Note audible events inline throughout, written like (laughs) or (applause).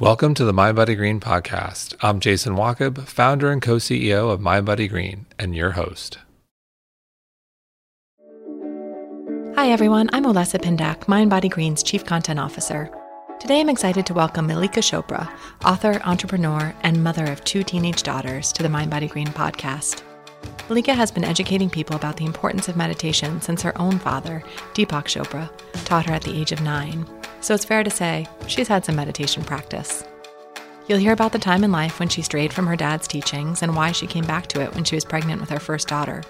Welcome to the Mind Body Green podcast. I'm Jason Wachob, founder and co CEO of Mind Body Green, and your host. Hi, everyone. I'm Olessa Pindak, Mind Body Green's Chief Content Officer. Today, I'm excited to welcome Mallika Chopra, author, entrepreneur, and mother of two teenage daughters, to the Mind Body Green podcast. Mallika has been educating people about the importance of meditation since her own father, Deepak Chopra, taught her at the age of nine so it's fair to say she's had some meditation practice. You'll hear about the time in life when she strayed from her dad's teachings and why she came back to it when she was pregnant with her first daughter,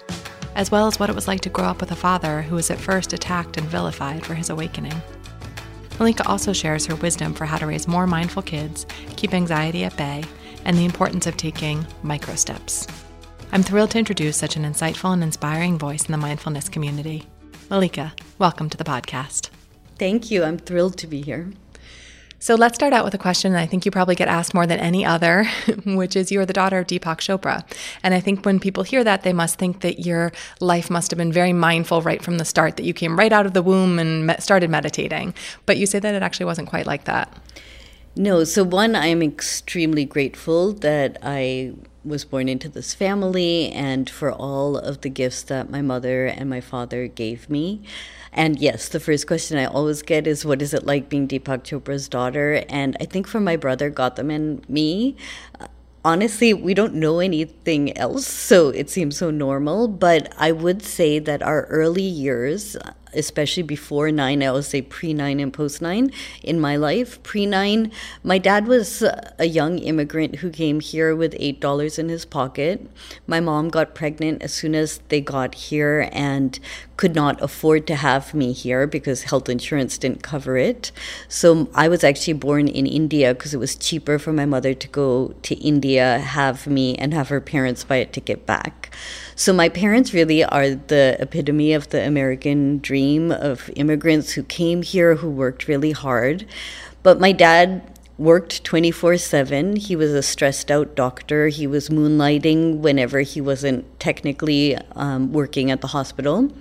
as well as what it was like to grow up with a father who was at first attacked and vilified for his awakening. Mallika also shares her wisdom for how to raise more mindful kids, keep anxiety at bay, and the importance of taking micro steps. I'm thrilled to introduce such an insightful and inspiring voice in the mindfulness community. Mallika, welcome to the podcast. Thank you. I'm thrilled to be here. So let's start out with a question I think you probably get asked more than any other, (laughs) which is you're the daughter of Deepak Chopra. And I think when people hear that, they must think that your life must have been very mindful right from the start, that you came right out of the womb and started meditating. But you say that it actually wasn't quite like that. No, so one, I'm extremely grateful that I was born into this family and for all of the gifts that my mother and my father gave me. And yes, the first question I always get is, What is it like being Deepak Chopra's daughter? And I think for my brother Gautam and me, honestly, we don't know anything else, so it seems so normal. But I would say that our early years, especially before nine, I would say pre nine and post nine in my life. Pre nine, my dad was a young immigrant who came here with $8 in his pocket. My mom got pregnant as soon as they got here and could not afford to have me here because health insurance didn't cover it. So I was actually born in India because it was cheaper for my mother to go to India, have me, and have her parents buy a ticket back. So my parents really are the epitome of the American dream of immigrants who came here, who worked really hard. But my dad worked 24 7. He was a stressed out doctor. He was moonlighting whenever he wasn't technically um, working at the hospital.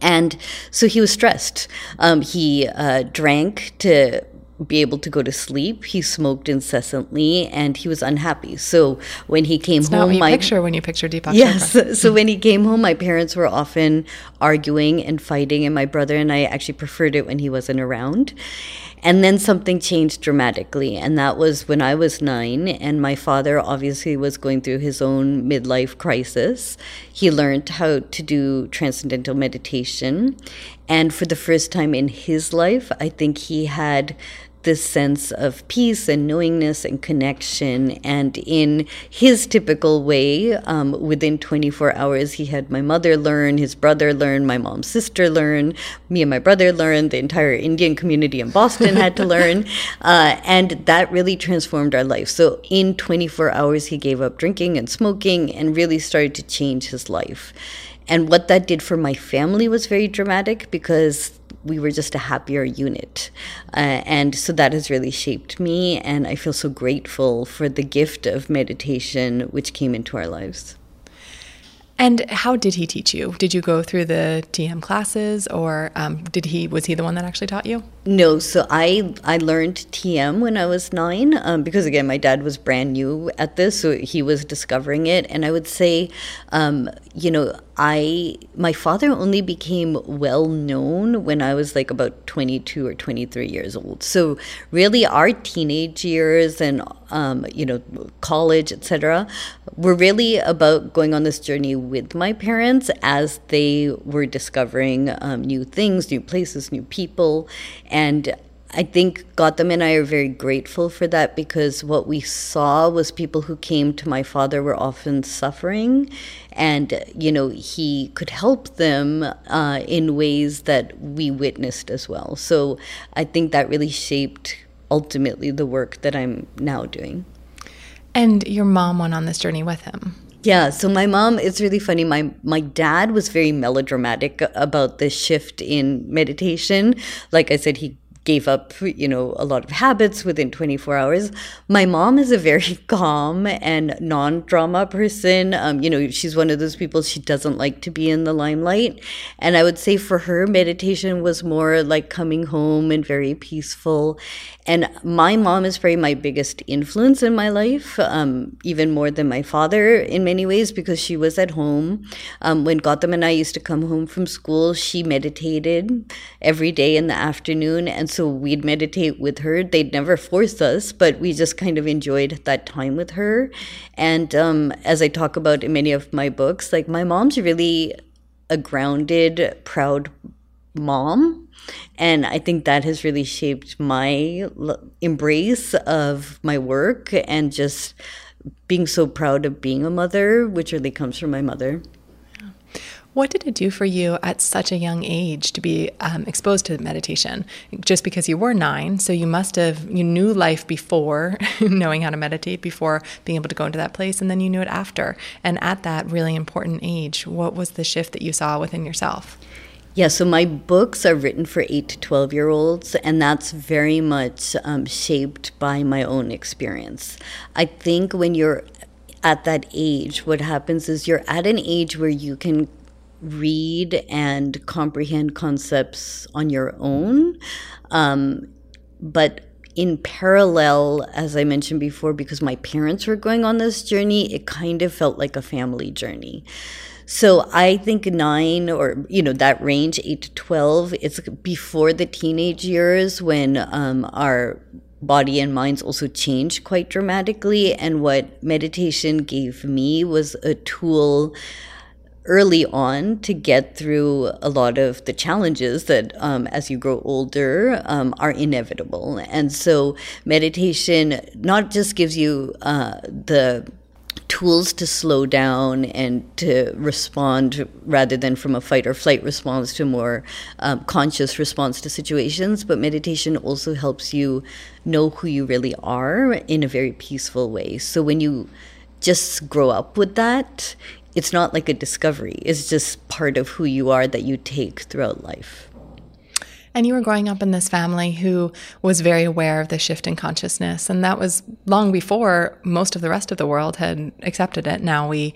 And so he was stressed. Um, he uh, drank to be able to go to sleep. He smoked incessantly, and he was unhappy. So when he came it's home, not what you my, picture when you picture Deepak. Yes. (laughs) so when he came home, my parents were often arguing and fighting, and my brother and I actually preferred it when he wasn't around. And then something changed dramatically, and that was when I was nine, and my father obviously was going through his own midlife crisis. He learned how to do transcendental meditation, and for the first time in his life, I think he had this sense of peace and knowingness and connection. And in his typical way, um, within 24 hours, he had my mother learn, his brother learn, my mom's sister learn, me and my brother learn, the entire Indian community in Boston had to learn. (laughs) Uh, and that really transformed our life. So in 24 hours, he gave up drinking and smoking and really started to change his life. And what that did for my family was very dramatic because we were just a happier unit. Uh, and so that has really shaped me. And I feel so grateful for the gift of meditation which came into our lives. And how did he teach you? Did you go through the TM classes, or um, did he was he the one that actually taught you? No, so I I learned TM when I was nine um, because again my dad was brand new at this, so he was discovering it, and I would say, um, you know, I my father only became well known when I was like about 22 or 23 years old. So really our teenage years and um, you know college etc were really about going on this journey with my parents as they were discovering um, new things, new places, new people I think Gautam and I are very grateful for that because what we saw was people who came to my father were often suffering, and you know he could help them uh, in ways that we witnessed as well. So I think that really shaped ultimately the work that I'm now doing. And your mom went on this journey with him. Yeah, so my mom, it's really funny. My my dad was very melodramatic about this shift in meditation. Like I said, he gave up, you know, a lot of habits within 24 hours. My mom is a very (laughs) calm and non-drama person. Um, you know, she's one of those people she doesn't like to be in the limelight, and I would say for her, meditation was more like coming home and very peaceful. And my mom is probably my biggest influence in my life, um, even more than my father in many ways, because she was at home. Um, when Gautam and I used to come home from school, she meditated every day in the afternoon. And so we'd meditate with her. They'd never force us, but we just kind of enjoyed that time with her. And um, as I talk about in many of my books, like my mom's really a grounded, proud mom and I think that has really shaped my embrace of my work and just being so proud of being a mother, which really comes from my mother. What did it do for you at such a young age to be um, exposed to meditation? Just because you were nine, so you must have you knew life before (laughs) knowing how to meditate, before being able to go into that place, and then you knew it after. And at that really important age, what was the shift that you saw within yourself? Yeah, so my books are written for 8 to 12 year olds, and that's very much um, shaped by my own experience. I think when you're at that age, what happens is you're at an age where you can read and comprehend concepts on your own. Um, but in parallel, as I mentioned before, because my parents were going on this journey, it kind of felt like a family journey. So I think nine or, you know, that range, eight to 12, it's before the teenage years when um, our body and minds also change quite dramatically. And what meditation gave me was a tool early on to get through a lot of the challenges that um, as you grow older um, are inevitable and so meditation not just gives you uh, the tools to slow down and to respond rather than from a fight or flight response to more um, conscious response to situations. But meditation also helps you know who you really are in a very peaceful way. So when you just grow up with that, it's not like a discovery, it's just part of who you are that you take throughout life. And you were growing up in this family who was very aware of the shift in consciousness. And that was long before most of the rest of the world had accepted it. Now we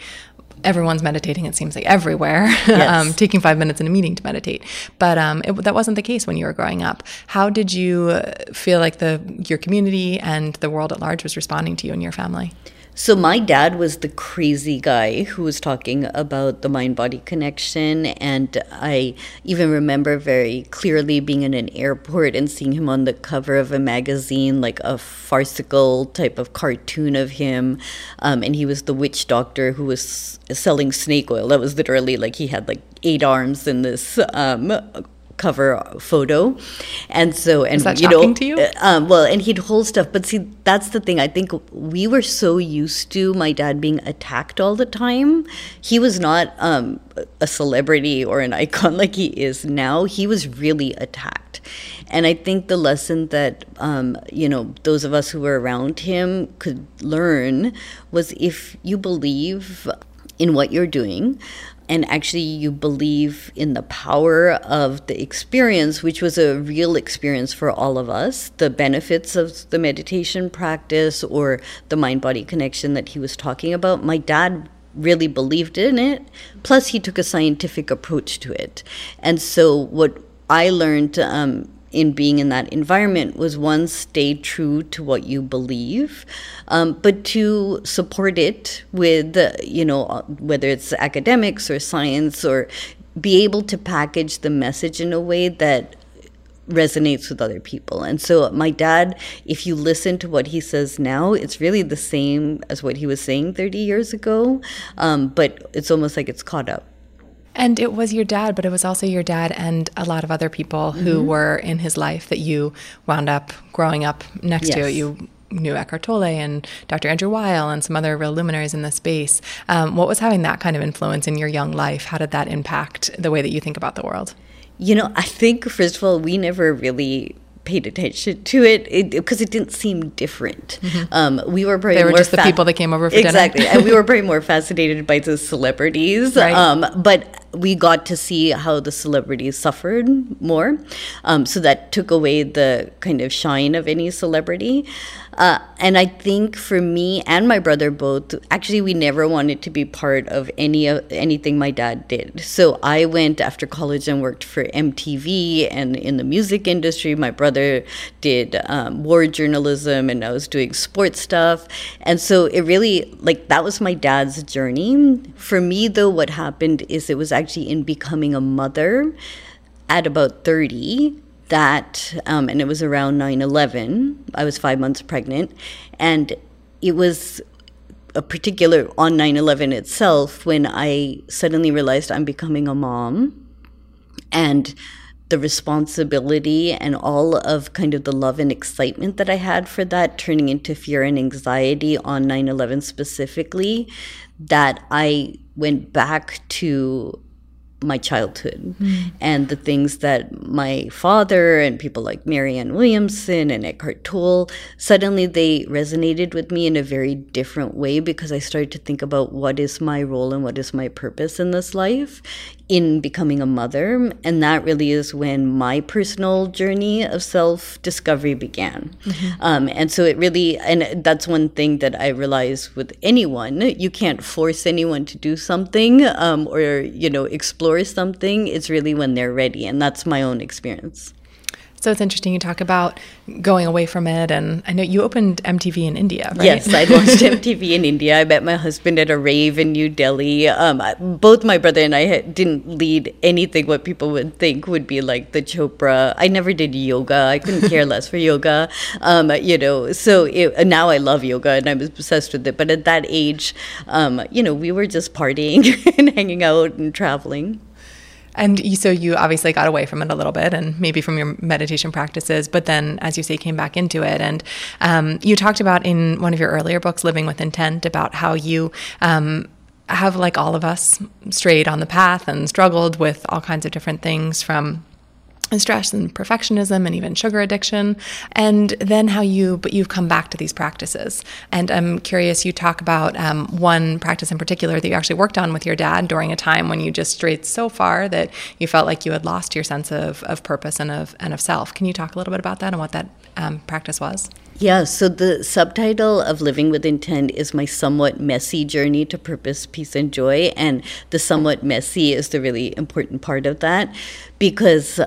everyone's meditating it seems like everywhere (laughs) yes. um, taking five minutes in a meeting to meditate but um, it, that wasn't the case when you were growing up how did you feel like the your community and the world at large was responding to you and your family so my dad was the crazy guy who was talking about the mind body connection and I even remember very clearly being in an airport and seeing him on the cover of a magazine like a farcical type of cartoon of him um, and he was the witch doctor who was selling snake oil. That was literally like he had like eight arms in this um, cover photo. And so, and you know, to you? Uh, um, well, and he'd hold stuff. But see, that's the thing. I think we were so used to my dad being attacked all the time. He was not um, a celebrity or an (laughs) icon like he is now. He was really attacked. And I think the lesson that, um, you know, those of us who were around him could learn was if you believe in what you're doing, and actually you believe in the power of the experience, which was a real experience for all of us, the benefits of the meditation practice or the mind body connection that he was talking about. My dad really believed in it, plus, he took a scientific approach to it. And so, what I learned um, in being in that environment was one, stay true to what you believe, um, but to support it with, uh, you know, whether it's academics or science or be able to package the message in a way that resonates with other people. And so my dad, if you listen to what he says now, it's really the same as what he was saying 30 years ago, um, but it's almost like it's caught up. And it was your dad, but it was also your dad and a lot of other people mm-hmm. who were in his life that you wound up growing up next yes. to. You knew Eckhart Tolle and Dr. Andrew Weil and some other real luminaries in the space. Um, what was having that kind of influence in your young life? How did that impact the way that you think about the world? You know, I think, first of all, we never really paid attention to it because it, it, didn't seem different. Mm-hmm. Um, we were probably they were more just fa- the people that came over for exactly. and we (laughs) were probably more fascinated by the celebrities. Right. Um, but we got to see how the celebrities suffered more. Um, so that took away the kind of shine of any celebrity. Uh, and I think for me and my brother both, actually, we never wanted to be part of any of anything my dad did. So I went after college and worked for MTV and in the music industry. My brother did um, war journalism, and I was doing sports stuff. And so it really like that was my dad's journey. For me, though, what happened is it was actually in becoming a mother at about 30 that, um, and it was around 9 11. I was five months pregnant. And it was a particular on 9 11 itself when I suddenly realized I'm becoming a mom. And the responsibility and all of kind of the love and excitement that I had for that turning into fear and anxiety on 9 11 specifically, that I went back to my childhood mm. and the things that my father and people like Marianne Williamson and Eckhart Tolle suddenly they resonated with me in a very different way because I started to think about what is my role and what is my purpose in this life in becoming a mother. And that really is when my personal journey of self discovery began. Mm-hmm. Um, and so it really, and that's one thing that I realize with anyone you can't force anyone to do something um, or, you know, explore something. It's really when they're ready. And that's my own experience. So it's interesting you talk about going away from it, and I know you opened MTV in India, right? Yes, I launched (laughs) MTV in India. I met my husband at a rave in New Delhi. Um, both my brother and I didn't lead anything what people would think would be like the Chopra. I never did yoga. I couldn't care less for yoga. Um, you know, so it, now I love yoga and I'm obsessed with it. But at that age, um, you know, we were just partying (laughs) and hanging out and traveling. And you, so you obviously got away from it a little bit and maybe from your meditation practices, but then, as you say, came back into it. And um, you talked about in one of your earlier books, Living with Intent, about how you. Um, have, like all of us, strayed on the path and struggled with all kinds of different things from and stress and perfectionism and even sugar addiction and then how you but you've come back to these practices and i'm curious you talk about um, one practice in particular that you actually worked on with your dad during a time when you just strayed so far that you felt like you had lost your sense of, of purpose and of and of self can you talk a little bit about that and what that um, practice was yeah, so the subtitle of Living with Intent is my somewhat messy journey to purpose, peace, and joy. And the somewhat messy is the really important part of that because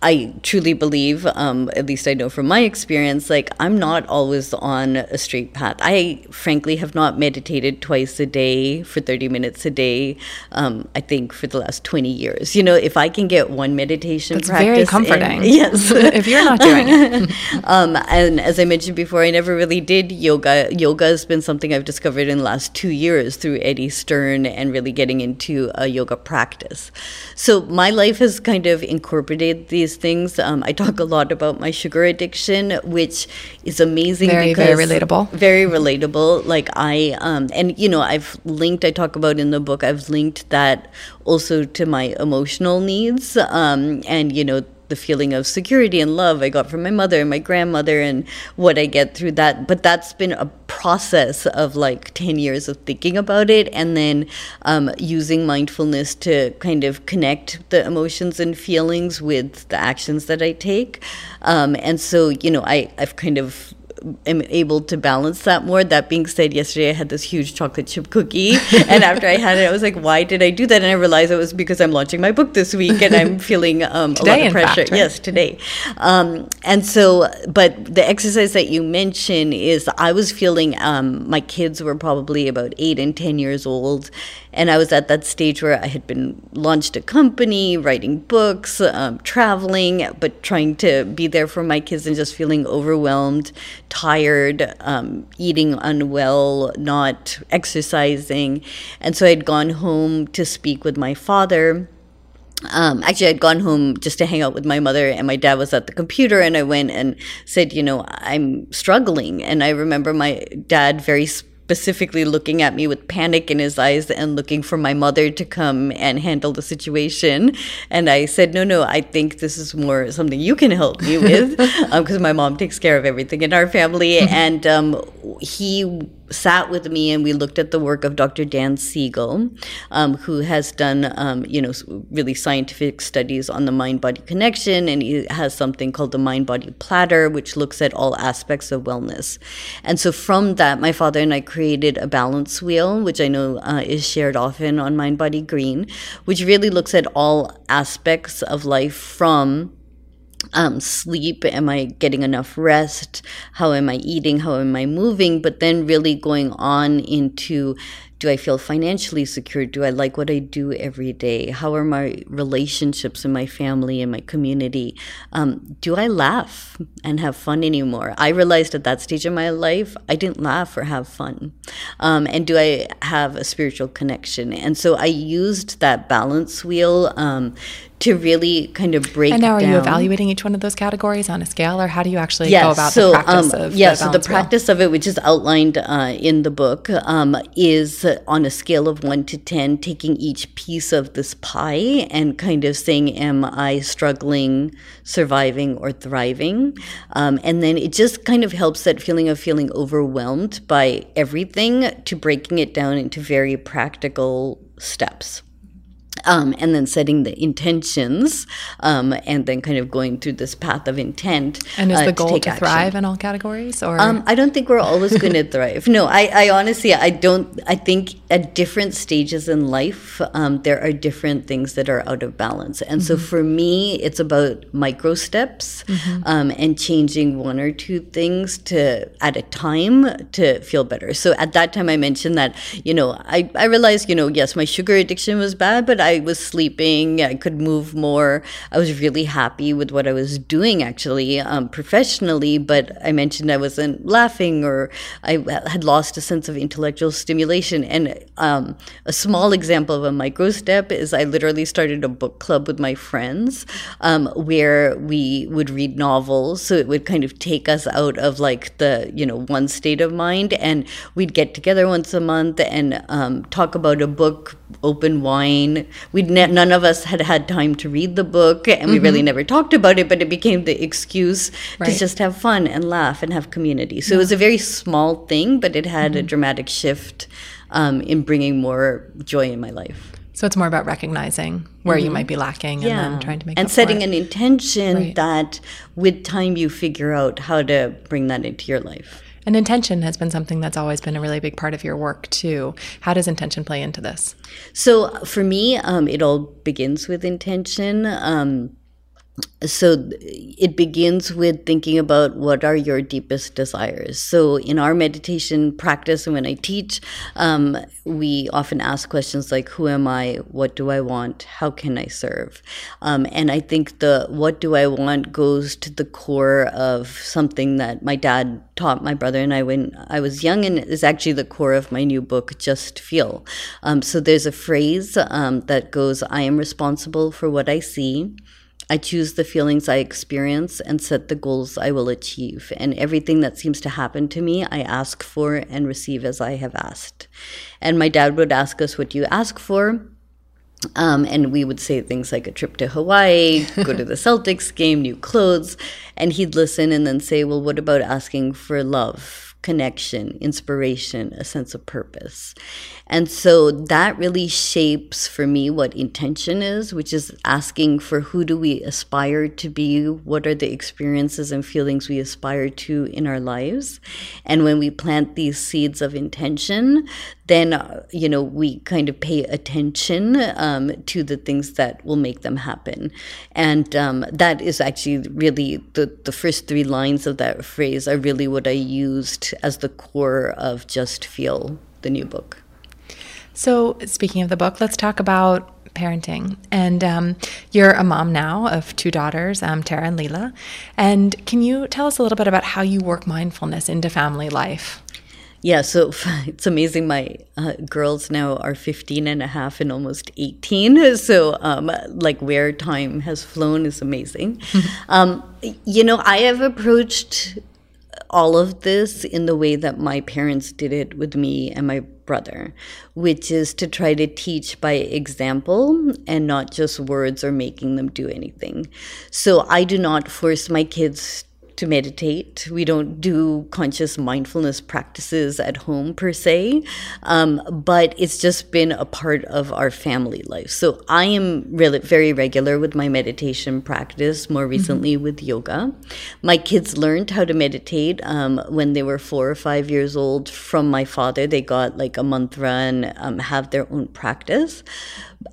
I truly believe, um, at least I know from my experience, like I'm not always on a straight path. I frankly have not meditated twice a day for 30 minutes a day, um, I think for the last 20 years. You know, if I can get one meditation That's practice. very comforting. In, (laughs) yes. if you're not doing it. (laughs) um, and as I mentioned before, I never really did yoga. Yoga has been something I've discovered in the last two years through Eddie Stern and really getting into a yoga practice. So my life has kind of incorporated these these things. Um, I talk a lot about my sugar addiction, which is amazing. Very, because very relatable. Very relatable. Like I, um, and you know, I've linked. I talk about in the book. I've linked that also to my emotional needs, um, and you know the feeling of security and love I got from my mother and my grandmother and what I get through that. But that's been a process of like 10 years of thinking about it and then um, using mindfulness to kind of connect the emotions and feelings with the actions that I take. Um, and so, you know, I, I've kind of am able to balance that more. That being said, yesterday I had this huge chocolate chip cookie, (laughs) and after I had it, I was like, "Why did I do that?" And I realized it was because I'm launching my book this week, and I'm (laughs) feeling um, today, a lot of pressure. Fact, right? Yes, today. Um, and so, but the exercise that you mention is, I was feeling um, my kids were probably about eight and ten years old, and I was at that stage where I had been launched a company, writing books, um, traveling, but trying to be there for my kids and just feeling overwhelmed, tired, um, eating unwell, not exercising. And so I'd gone home to speak with my father. Um, actually, I'd gone home just to hang out with my mother, and my dad was at the computer. And I went and said, You know, I'm struggling. And I remember my dad very specifically looking at me with panic in his eyes and looking for my mother to come and handle the situation. And I said, No, no, I think this is more something you can help me with because (laughs) um, my mom takes care of everything in our family. (laughs) and um, he sat with me and we looked at the work of Dr. Dan Siegel, um, who has done, um, you know, really scientific studies on the mind-body connection, and he has something called the mind-body platter, which looks at all aspects of wellness. And so from that, my father and I created a balance wheel, which I know uh, is shared often on Mind Body Green, which really looks at all aspects of life from um, sleep am i getting enough rest how am i eating how am i moving but then really going on into do I feel financially secure? Do I like what I do every day? How are my relationships in my family and my community? Um, do I laugh and have fun anymore? I realized at that stage in my life, I didn't laugh or have fun. Um, and do I have a spiritual connection? And so I used that balance wheel um, to really kind of break. And now, are down. you evaluating each one of those categories on a scale, or how do you actually go about so, the practice um, of yeah? the so the balance wheel? practice of it, which is outlined uh, in the book, um, is on a scale of one to ten, taking each piece of this pie and kind of saying, "Am I struggling, surviving, or thriving?" Um, and then it just kind of helps that feeling of feeling overwhelmed by everything to breaking it down into very practical steps. Um, and then setting the intentions, um, and then kind of going through this path of intent. and is uh, the goal take to thrive in all categories, or Um, I don't think we're always going to thrive. No, I, I honestly, I don't. I think at different stages in life, um, there are different things that are out of balance. And so for me, it's about micro steps um, and changing one or two things to at a time to feel better. So at that time, I mentioned that you know I I realized you know yes, my sugar addiction was bad, but I was sleeping. I could move more. I was really happy with what I was doing actually um, professionally, but I mentioned I wasn't laughing or I had lost a sense of intellectual stimulation. And um, a small example of a micro step is I literally started a book club with my friends um, where we would read novels. So it would kind of take us out of like the, you know, one state of mind. And we'd get together once a month and um, talk about a book, open wine. We'd ne- none of us had had time to read the book and we really mm-hmm. never talked about it, but it became the excuse Right. to just have fun and laugh and have community. So it was a very small thing, but it had a mm-hmm. dramatic shift um, in bringing more joy in my life. so it's more about recognizing where you mm-hmm. might be lacking and then trying to make and up for setting an intention Right. that with time you figure out how to bring that into your life. And intention has been something that's always been a really big part of your work too. How does intention play into this? So for me, um, it all begins with intention. Um, so it begins with thinking about what are your deepest desires. So in our meditation practice and when I teach, um, we often ask questions like, "Who am I? What do I want? How can I serve?" Um, and I think the "What do I want?" goes to the core of something that my dad taught my brother and I when I was young, and is actually the core of my new book, Just Feel. Um, so there's a phrase um, that goes, "I am responsible for what I see." I choose the feelings I experience and set the goals I will achieve. And everything that seems to happen to me, I ask for and receive as I have asked. And my dad would ask us, What do you ask for? Um, and we would say things like a trip to Hawaii, (laughs) go to the Celtics game, new clothes. And he'd listen and then say, Well, what about asking for love, connection, inspiration, a sense of purpose? And so that really shapes for me what intention is, which is asking for who do we aspire to be? What are the experiences and feelings we aspire to in our lives? And when we plant these seeds of intention, then, uh, you know, we kind of pay attention um, to the things that will make them happen. And um, that is actually really the, the first three lines of that phrase are really what I used as the core of Just Feel, the new book. So, speaking of the book, let's talk about parenting. And um, you're a mom now of two daughters, um, Tara and Leela. And can you tell us a little bit about how you work mindfulness into family life? Yeah, so (laughs) it's amazing. My uh, girls now are 15 and a half and almost 18. (laughs) So, um, like, where time has flown is amazing. (laughs) um, you know, I have approached all of this in the way that my parents did it with me and my brother, which is to try to teach by example and not just words or making them do anything. So I do not force my kids to meditate. We don't do conscious mindfulness practices at home per se, um, but it's just been a part of our family life. So I am really very regular with my meditation practice. More mm-hmm. recently mm-hmm. with yoga, my kids learned how to meditate um, when they were four or five years old from my father. They got like a mantra and um, have their own practice.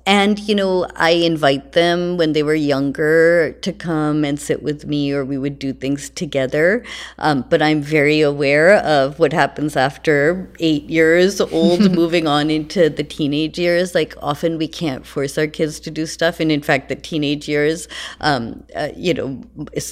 And, you know, I invite them when they were younger to come and sit with me, or we would do things together. Um, but I'm very aware of what happens after eight years old, (laughs) moving on into the teenage years. Like, often we can't force our kids to do stuff. And in fact, the teenage years, um, uh, you know,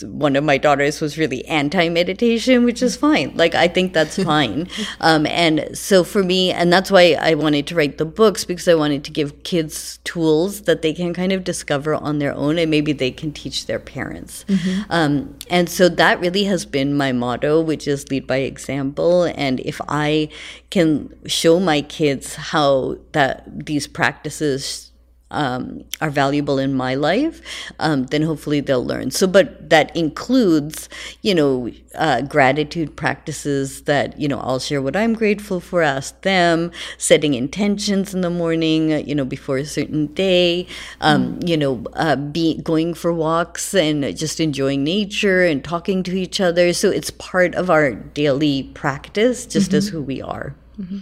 one of my daughters was really anti meditation, which is fine. Like, I think that's (laughs) fine. Um, and so for me, and that's why I wanted to write the books because I wanted to give kids tools that they can kind of discover on their own and maybe they can teach their parents. Mm-hmm. Um, and so that really has been my motto, which is lead by example. And if I can show my kids how that these practices um, are valuable in my life, um, then hopefully they'll learn. So, but that includes, you know, uh, gratitude practices that, you know, I'll share what I'm grateful for, ask them, setting intentions in the morning, uh, you know, before a certain day, um, mm. you know, uh, be, going for walks and just enjoying nature and talking to each other. So it's part of our daily practice, just mm-hmm. as who we are. Mm-hmm.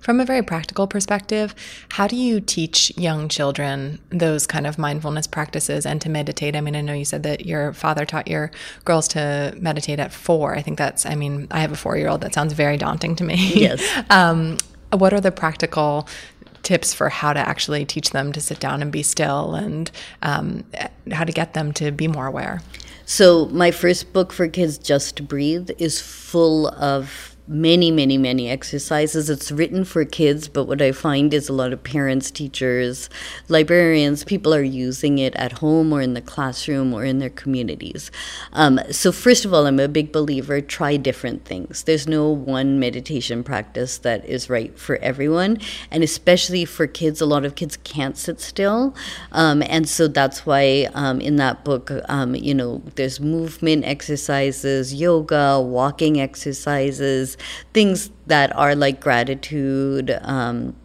From a very practical perspective, how do you teach young children those kind of mindfulness practices and to meditate? I mean, I know you said that your father taught your girls to meditate at four. I think that's, I mean, I have a four year old. That sounds very daunting to me. Yes. (laughs) um, what are the practical tips for how to actually teach them to sit down and be still and um, how to get them to be more aware? So, my first book for kids, Just Breathe, is full of many, many, many exercises. It's written for kids, but what I find is a lot of parents, teachers, librarians, people are using it at home or in the classroom or in their communities. Um, so, first of all, I'm a big believer try different things. There's no one meditation practice that is right for everyone, and especially for kids, a lot of kids can't sit still. Um, and so that's why um, in that book, um, you know, there's movement exercises, yoga, walking exercises things that are like gratitude, um,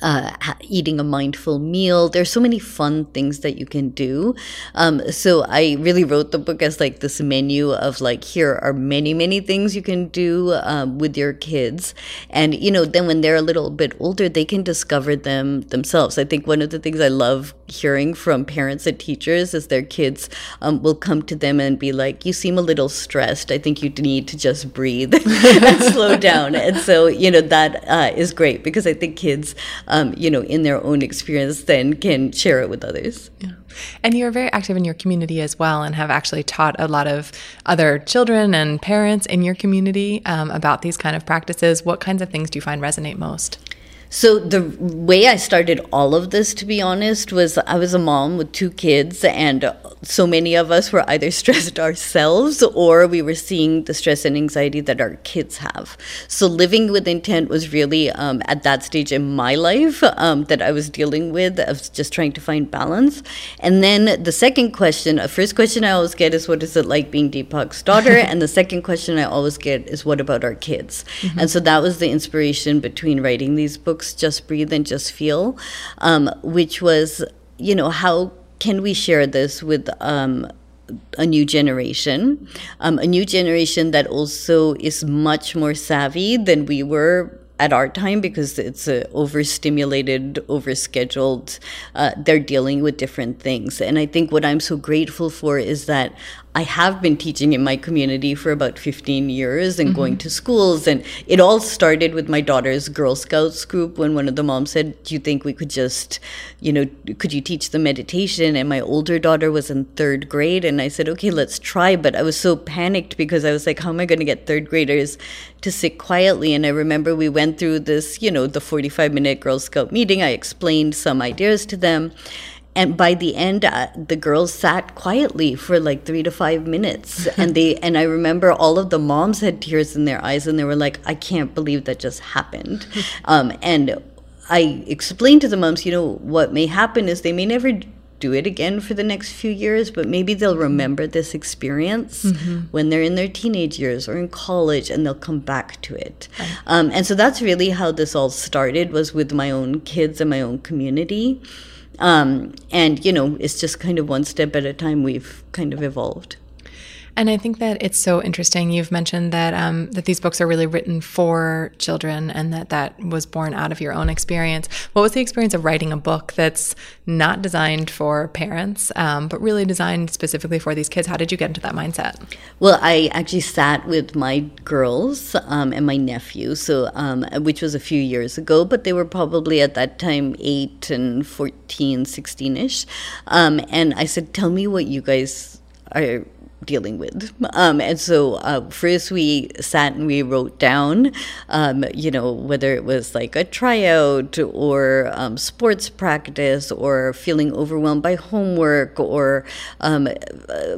uh, eating a mindful meal. There's so many fun things that you can do. Um, so I really wrote the book as like this menu of like here are many many things you can do um, with your kids, and you know then when they're a little bit older, they can discover them themselves. I think one of the things I love hearing from parents and teachers as their kids um, will come to them and be like, "You seem a little stressed. I think you need to just breathe (laughs) and slow down." And so you know that uh, is great because I think kids um, you know, in their own experience, then can share it with others. Yeah. And you're very active in your community as well, and have actually taught a lot of other children and parents in your community um, about these kind of practices. What kinds of things do you find resonate most? So the way I started all of this, to be honest, was I was a mom with two kids, and so many of us were either (laughs) stressed ourselves or we were seeing the stress and anxiety that our kids have. So living with intent was really um, at that stage in my life um, that I was dealing with. Was just trying to find balance. And then the second question, a first question I always get is, "What is it like being Deepak's daughter?" (laughs) and the second question I always get is, "What about our kids?" Mm-hmm. And so that was the inspiration between writing these books books, Just Breathe and Just Feel, um, which was, you know, how can we share this with um, a new generation, um, a new generation that also is much more savvy than we were at our time because it's uh, overstimulated, overscheduled. Uh, they're dealing with different things. And I think what I'm so grateful for is that I have been teaching in my community for about 15 years and mm-hmm. going to schools. And it all started with my daughter's Girl Scouts group when one of the moms said, Do you think we could just, you know, could you teach the meditation? And my older daughter was in third grade. And I said, Okay, let's try. But I was so panicked because I was like, How am I going to get third graders to sit quietly? And I remember we went through this, you know, the 45 minute Girl Scout meeting. I explained some ideas to them and by the end uh, the girls sat quietly for like three to five minutes (laughs) and they and i remember all of the moms had tears in their eyes and they were like i can't believe that just happened (laughs) um, and i explained to the moms you know what may happen is they may never do it again for the next few years, but maybe they'll remember this experience mm-hmm. when they're in their teenage years or in college, and they'll come back to it. Right. Um, and so that's really how this all started was with my own kids and my own community. Um, and you know, it's just kind of one step at a time. We've kind of evolved. And I think that it's so interesting. You've mentioned that um, that these books are really written for children, and that that was born out of your own experience. What was the experience of writing a book that's not designed for parents, um, but really designed specifically for these kids? How did you get into that mindset? Well, I actually sat with my girls um, and my nephew, so um, which was a few years ago, but they were probably at that time eight and 14, 16 ish, um, and I said, "Tell me what you guys." are dealing with. Um, and so uh, first we sat and we wrote down, um, you know, whether it was like a tryout or um, sports practice or feeling overwhelmed by homework or um,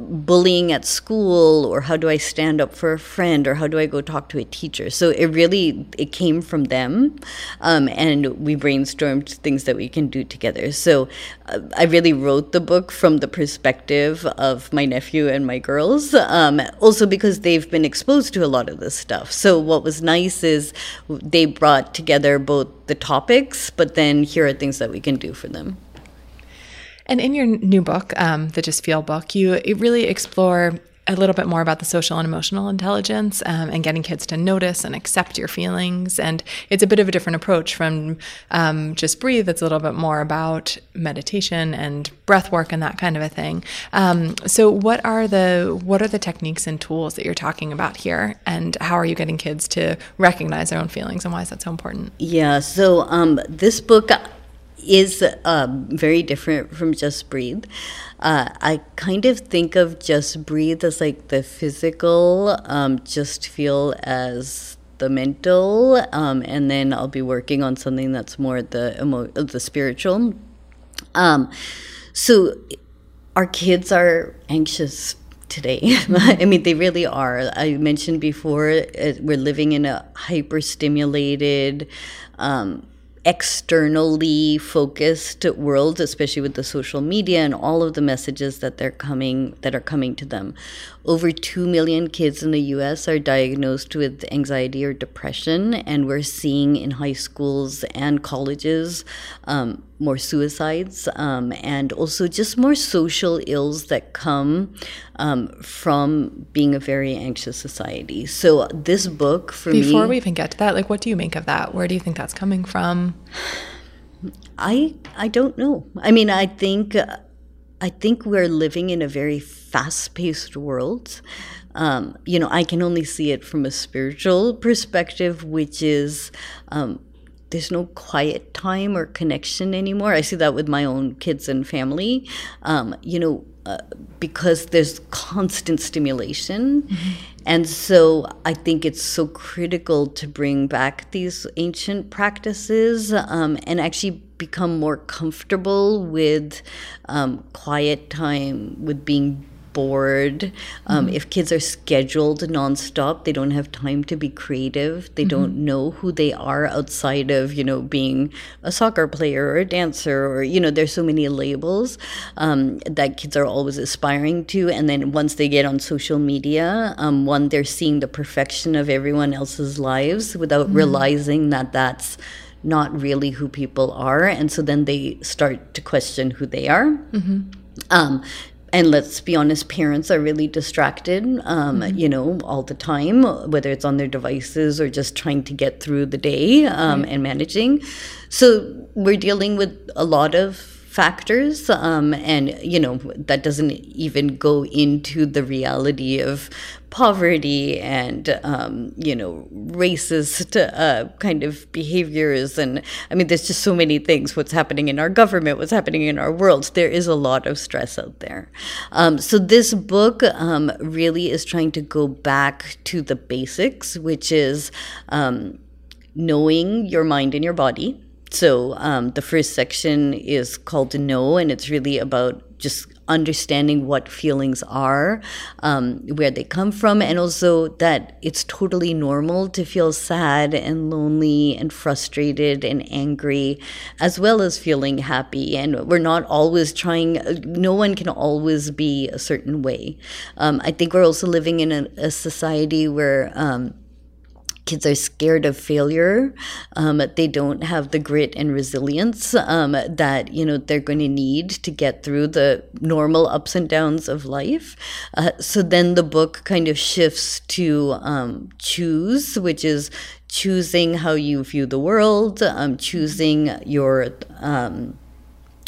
bullying at school or how do I stand up for a friend or how do I go talk to a teacher. So it really, it came from them um, and we brainstormed things that we can do together. So uh, I really wrote the book from the perspective of my nephew and my girl girls, um, also because they've been exposed to a lot of this stuff. So what was nice is they brought together both the topics, but then here are things that we can do for them. And in your new book, um, the Just Feel book, you really explore a little bit more about the social and emotional intelligence um, and getting kids to notice and accept your feelings. And it's a bit of a different approach from um, just breathe. It's a little bit more about meditation and breath work and that kind of a thing. Um, so, what are the what are the techniques and tools that you're talking about here, and how are you getting kids to recognize their own feelings, and why is that so important? Yeah. So um, this book is uh, very different from Just Breathe. Uh, I kind of think of Just Breathe as like the physical, um, Just Feel as the mental, um, and then I'll be working on something that's more the emo- the spiritual. Um, so our kids are anxious today. (laughs) I mean, they really are. I mentioned before, uh, we're living in a hyper stimulated, um, externally focused world especially with the social media and all of the messages that they're coming that are coming to them over 2 million kids in the US are diagnosed with anxiety or depression, and we're seeing in high schools and colleges um, more suicides um, and also just more social ills that come um, from being a very anxious society. So, this book for Before me. Before we even get to that, like, what do you make of that? Where do you think that's coming from? I I don't know. I mean, I think I think we're living in a very fast paced world. Um, you know, I can only see it from a spiritual perspective, which is um, there's no quiet time or connection anymore. I see that with my own kids and family. Um, you know, uh, because there's constant stimulation. Mm-hmm. And so I think it's so critical to bring back these ancient practices um, and actually become more comfortable with um, quiet time, with being bored. Um, mm-hmm. If kids are scheduled nonstop, they don't have time to be creative. They mm-hmm. don't know who they are outside of, you know, being a soccer player or a dancer or, you know, there's so many labels um, that kids are always aspiring to. And then once they get on social media, um, one, they're seeing the perfection of everyone else's lives without mm-hmm. realizing that that's not really who people are. And so then they start to question who they are. Mm-hmm. Um, and let's be honest, parents are really distracted, um, mm-hmm. you know, all the time, whether it's on their devices or just trying to get through the day um, right. and managing. So we're dealing with a lot of factors um, and you know that doesn't even go into the reality of poverty and um, you know racist uh, kind of behaviors. And i mean there's just so many things. What's happening in our government? What's happening in our world? There is a lot of stress out there. Um, so this book um, really is trying to go back to the basics which is um, knowing your mind and your body so um, the first section is called Know, and it's really about just understanding what feelings are, um, where they come from, and also that it's totally normal to feel sad and lonely and frustrated and angry, as well as feeling happy. And we're not always trying, no one can always be a certain way. Um, I think we're also living in a, a society where, um, kids are scared of failure. Um, they don't have the grit and resilience um, that you know they're going to need to get through the normal ups and downs of life. Uh, so then the book kind of shifts to um, choose, which is choosing how you view the world, um, choosing your um,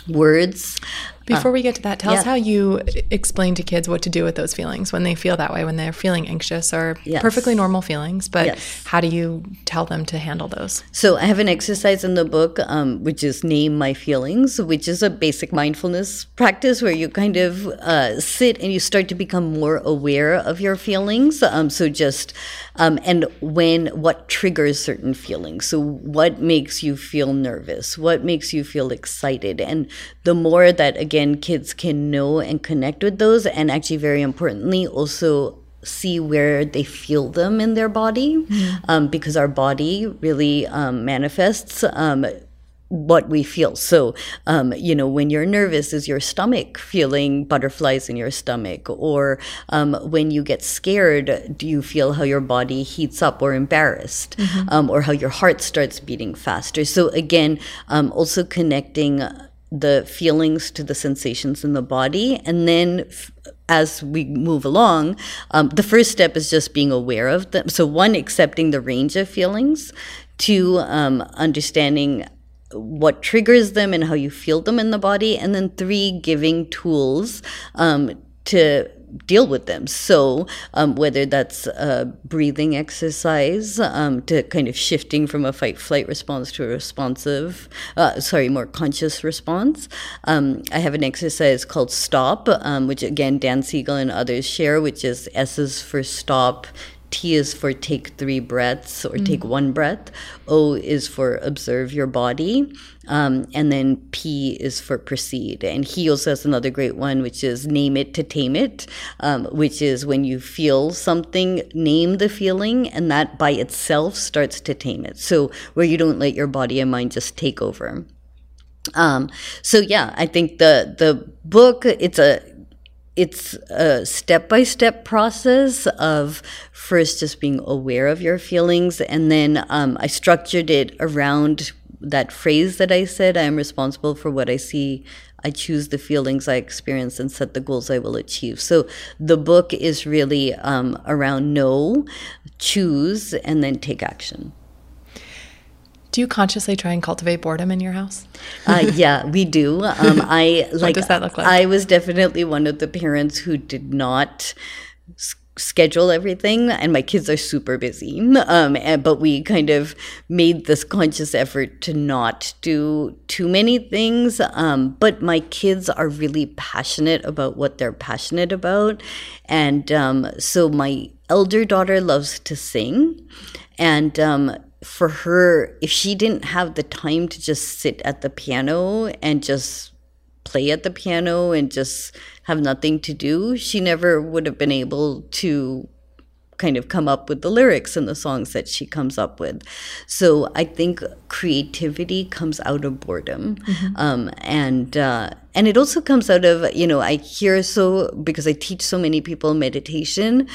words. Before we get to that, tell yeah. us how you explain to kids what to do with those feelings when they feel that way, when they're feeling anxious or yes. perfectly normal feelings. But yes. how do you tell them to handle those? So I have an exercise in the book, um, which is Name My Feelings, which is a basic mindfulness practice where you kind of uh, sit and you start to become more aware of your feelings. Um, so just, um, and when, what triggers certain feelings. So what makes you feel nervous? What makes you feel excited? And the more that, again, again, kids can know and connect with those, and actually, very importantly, also see where they feel them in their body, mm-hmm. um, because our body really um, manifests. Um, what we feel. So, um, you know, when you're nervous, is your stomach feeling butterflies in your stomach? Or um, when you get scared, do you feel how your body heats up or embarrassed? Mm-hmm. Um, or how your heart starts beating faster? So, again, um, also connecting the feelings to the sensations in the body. And then f- as we move along, um, the first step is just being aware of them. So, one, accepting the range of feelings, two, um, understanding what triggers them and how you feel them in the body, and then three, giving tools um, to deal with them. So, um, whether that's a breathing exercise um, to kind of shifting from a fight flight response to a responsive, uh, sorry, more conscious response. Um, I have an exercise called Stop, um, which again, Dan Siegel and others share, which is S is for stop, T is for take three breaths or mm-hmm. take one breath. O is for observe your body. Um, and then P is for proceed. And he also has another great one, which is name it to tame it, um, which is when you feel something, name the feeling, and that by itself starts to tame it. So where you don't let your body and mind just take over. Um, so yeah, I think the the book it's a it's a step by step process of first just being aware of your feelings. And then um, I structured it around that phrase that I said I am responsible for what I see. I choose the feelings I experience and set the goals I will achieve. So the book is really um, around know, choose, and then take action. Do you consciously try and cultivate boredom in your house? uh, yeah, we do. Um, (laughs) I like. what does that look like? I was definitely one of the parents who did not schedule everything and my kids are super busy um, and, but we kind of made this conscious effort to not do too many things um, but my kids are really passionate about what they're passionate about and um, so my elder daughter loves to sing and um, for her, if she didn't have the time to just sit at the piano and just play at the piano and just have nothing to do, she never would have been able to kind of come up with the lyrics and the songs that she comes up with. So I think creativity comes out of boredom, mm-hmm. um, and uh, and it also comes out of you know I hear so because I teach so many people meditation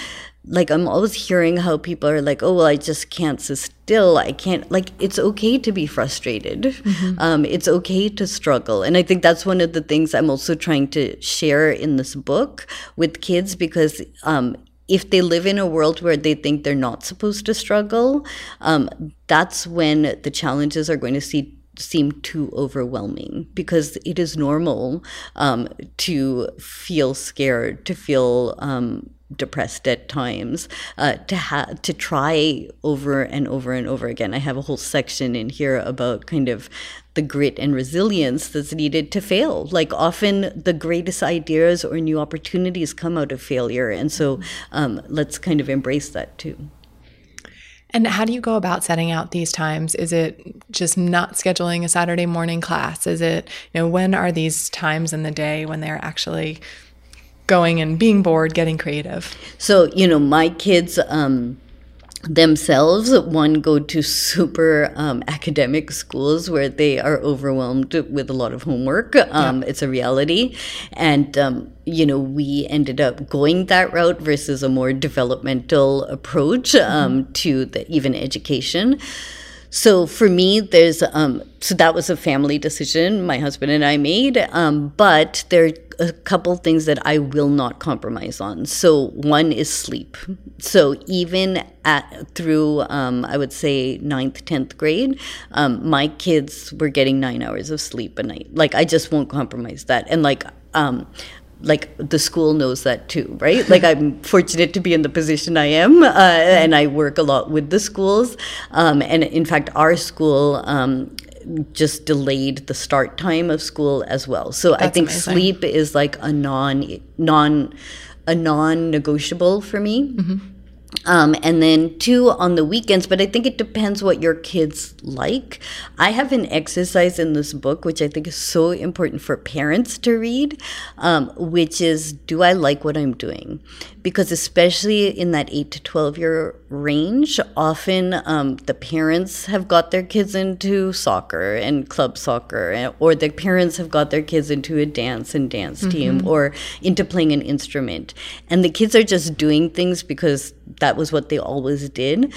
like I'm always hearing how people are like, oh well, I just can't sit still. I can't like. It's okay to be frustrated. Mm-hmm. Um, it's okay to struggle, and I think that's one of the things I'm also trying to share in this book with kids because um, if they live in a world where they think they're not supposed to struggle, um, that's when the challenges are going to see seem too overwhelming because it is normal um, to feel scared, to feel um, depressed at times uh, to have to try over and over and over again i have a whole section in here about kind of the grit and resilience that's needed to fail like often the greatest ideas or new opportunities come out of failure and so um, let's kind of embrace that too And how do you go about setting out these times? Is it just not scheduling a Saturday morning class? Is it, you know, when are these times in the day when they're actually going and being bored, getting creative? So, you know, my kids, um, themselves one go to super um, academic schools where they are overwhelmed with a lot of homework um, yeah. it's a reality and um, you know we ended up going that route versus a more developmental approach um, mm-hmm. to the even education so for me, there's um, so that was a family decision my husband and I made. Um, but there are a couple things that I will not compromise on. So one is sleep. So even at through um, I would say ninth, tenth grade, um, my kids were getting nine hours of sleep a night. Like I just won't compromise that. And like um, like the school knows that too, right? like I'm (laughs) fortunate to be in the position I am, uh, and I work a lot with the schools. Um, and in fact, our school um, just delayed the start time of school as well. So That's I think amazing. sleep is like a non non a non negotiable for me. Mm-hmm. Um, and then two on the weekends, but I think it depends what your kids like. I have an exercise in this book, which I think is so important for parents to read, um, which is Do I like what I'm doing? Because, especially in that 8 to 12 year range, often um, the parents have got their kids into soccer and club soccer, or the parents have got their kids into a dance and dance mm-hmm. team, or into playing an instrument. And the kids are just doing things because that was what they always did.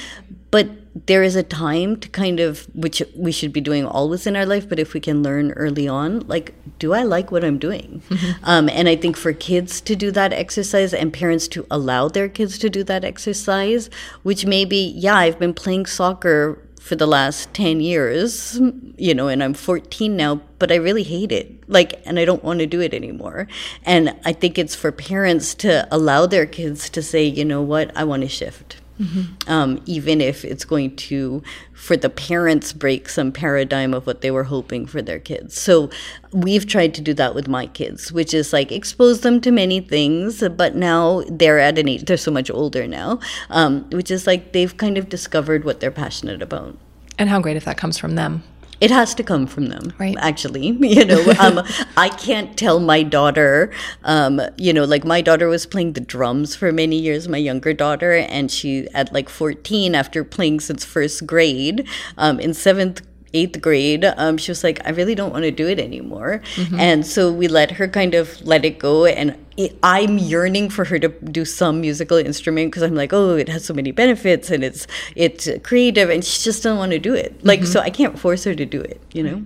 But there is a time to kind of, which we should be doing always in our life, but if we can learn early on, like, do I like what I'm doing? Mm-hmm. (laughs) Um, and I think for kids to do that exercise and parents to allow their kids to do that exercise, which maybe, yeah, I've been playing soccer for the last 10 years, you know, and I'm 14 now, but I really hate it. Like, and I don't want to do it anymore. And I think it's for parents to allow their kids to say, you know what, I want to shift. Mm-hmm. Um, even if it's going to, for the parents, break some paradigm of what they were hoping for their kids. So we've tried to do that with my kids, which is like expose them to many things, but now they're at an age, they're so much older now, um, which is like they've kind of discovered what they're passionate about. And how great if that comes from them. It has to come from them, right? Actually, (laughs) you know, um, (laughs) I can't tell my daughter, um, you know, like my daughter was playing the drums for many years, my younger daughter, and she at like 14, after playing since first grade, um, in seventh eighth grade, um, she was like, I really don't want to do it anymore. Mm-hmm. And so we let her kind of let it go. And I'm yearning for her to do some musical instrument because I'm like, oh, it has so many benefits and it's it's creative, and she just doesn't want to do it. Like, mm-hmm. so I can't force her to do it, you know.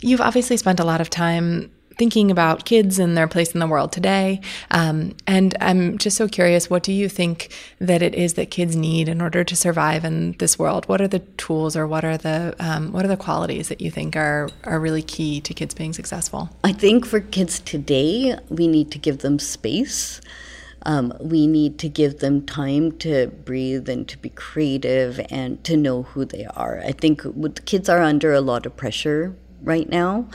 You've obviously spent a lot of time thinking about kids and their place in the world today. Um, and I'm just so curious what do you think that it is that kids need in order to survive in this world? What are the tools or what are the um, what are the qualities that you think are are really key to kids being successful? I think for kids today, we need to give them space. Um, we need to give them time to breathe and to be creative and to know who they are. I think kids are under a lot of pressure right now.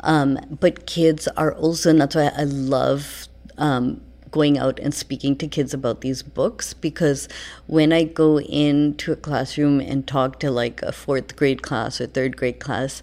Um, but kids are also, and that's why I love um, going out and speaking to kids about these books because when I go into a classroom and talk to like a fourth grade class or third grade class,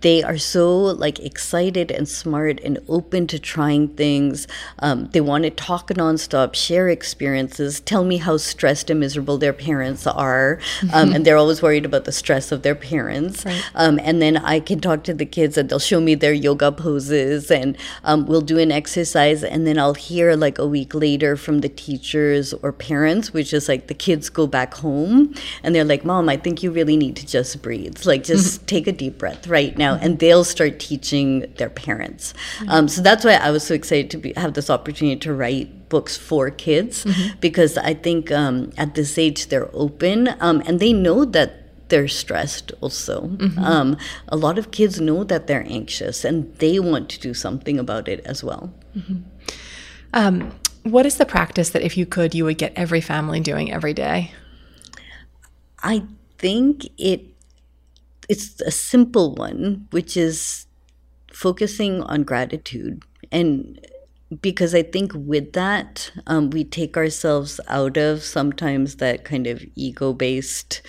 they are so like excited and smart and open to trying things. Um, they want to talk nonstop, share experiences, tell me how stressed and miserable their parents are, um, (laughs) and they're always worried about the stress of their parents. Right. Um, and then I can talk to the kids and they'll show me their yoga poses, and um, we'll do an exercise, and then I'll hear like a week later from the teachers or parents, which is like the kids go back home and they're like, "Mom, I think you really need to just breathe. Like, just (laughs) take a deep breath right now." Now, and they'll start teaching their parents. Mm-hmm. Um, so that's why I was so excited to be, have this opportunity to write books for kids mm-hmm. because I think um, at this age they're open um, and they know that they're stressed also. Mm-hmm. Um, a lot of kids know that they're anxious and they want to do something about it as well. Mm-hmm. Um, what is the practice that if you could, you would get every family doing every day? I think it it's a simple one, which is focusing on gratitude. And because I think with that, um, we take ourselves out of sometimes that kind of ego based,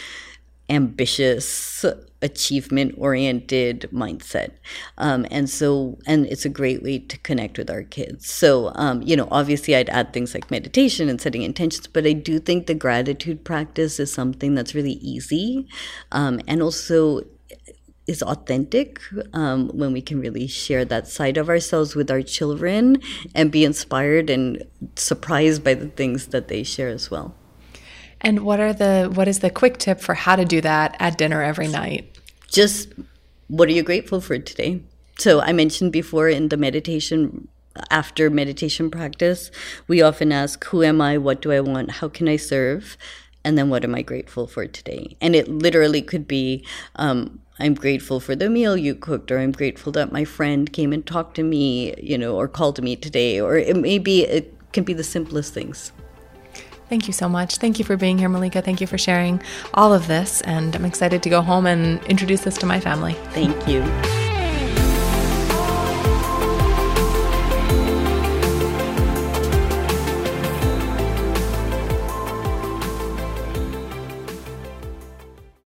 ambitious, achievement oriented mindset. Um, and so, and it's a great way to connect with our kids. So, um, you know, obviously I'd add things like meditation and setting intentions, but I do think the gratitude practice is something that's really easy um, and also is authentic um, when we can really share that side of ourselves with our children and be inspired and surprised by the things that they share as well. And what are the what is the quick tip for how to do that at dinner every night? Just what are you grateful for today? So I mentioned before in the meditation after meditation practice, we often ask, Who am I? What do I want? How can I serve? And then what am I grateful for today? And it literally could be um, I'm grateful for the meal you cooked, or I'm grateful that my friend came and talked to me, you know, or called to me today, or it may be, it can be the simplest things. Thank you so much. Thank you for being here, Mallika. Thank you for sharing all of this. And I'm excited to go home and introduce this to my family. Thank you.